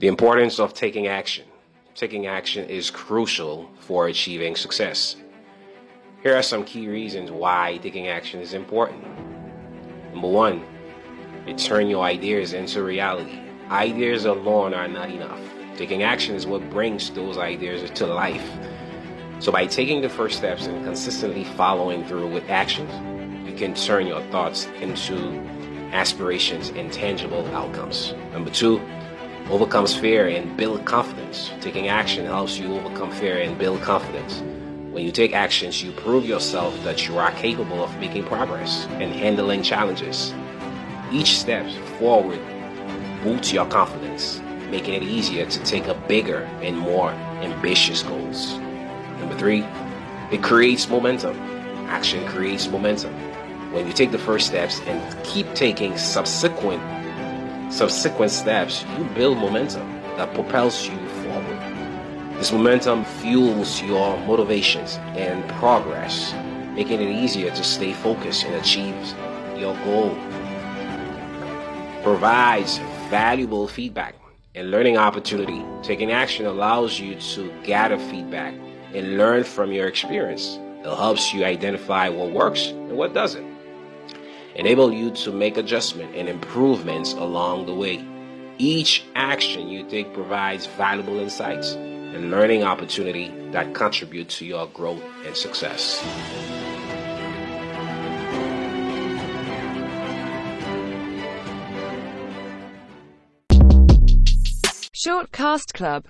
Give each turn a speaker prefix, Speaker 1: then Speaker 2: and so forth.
Speaker 1: The importance of taking action. Taking action is crucial for achieving success. Here are some key reasons why taking action is important. Number one, it turns your ideas into reality. Ideas alone are not enough. Taking action is what brings those ideas to life. So, by taking the first steps and consistently following through with actions, you can turn your thoughts into aspirations and tangible outcomes. Number two, overcomes fear and build confidence. Taking action helps you overcome fear and build confidence. When you take actions, you prove yourself that you are capable of making progress and handling challenges. Each step forward boosts your confidence, making it easier to take up bigger and more ambitious goals. Number three, it creates momentum. Action creates momentum. When you take the first steps and keep taking subsequent subsequent steps, you build momentum that propels you forward. This momentum fuels your motivations and progress, making it easier to stay focused and achieve your goal. Provides valuable feedback and learning opportunity. Taking action allows you to gather feedback and learn from your experience. It helps you identify what works and what doesn't. Enable you to make adjustment and improvements along the way. Each action you take provides valuable insights and learning opportunity that contribute to your growth and success.
Speaker 2: Shortcast Club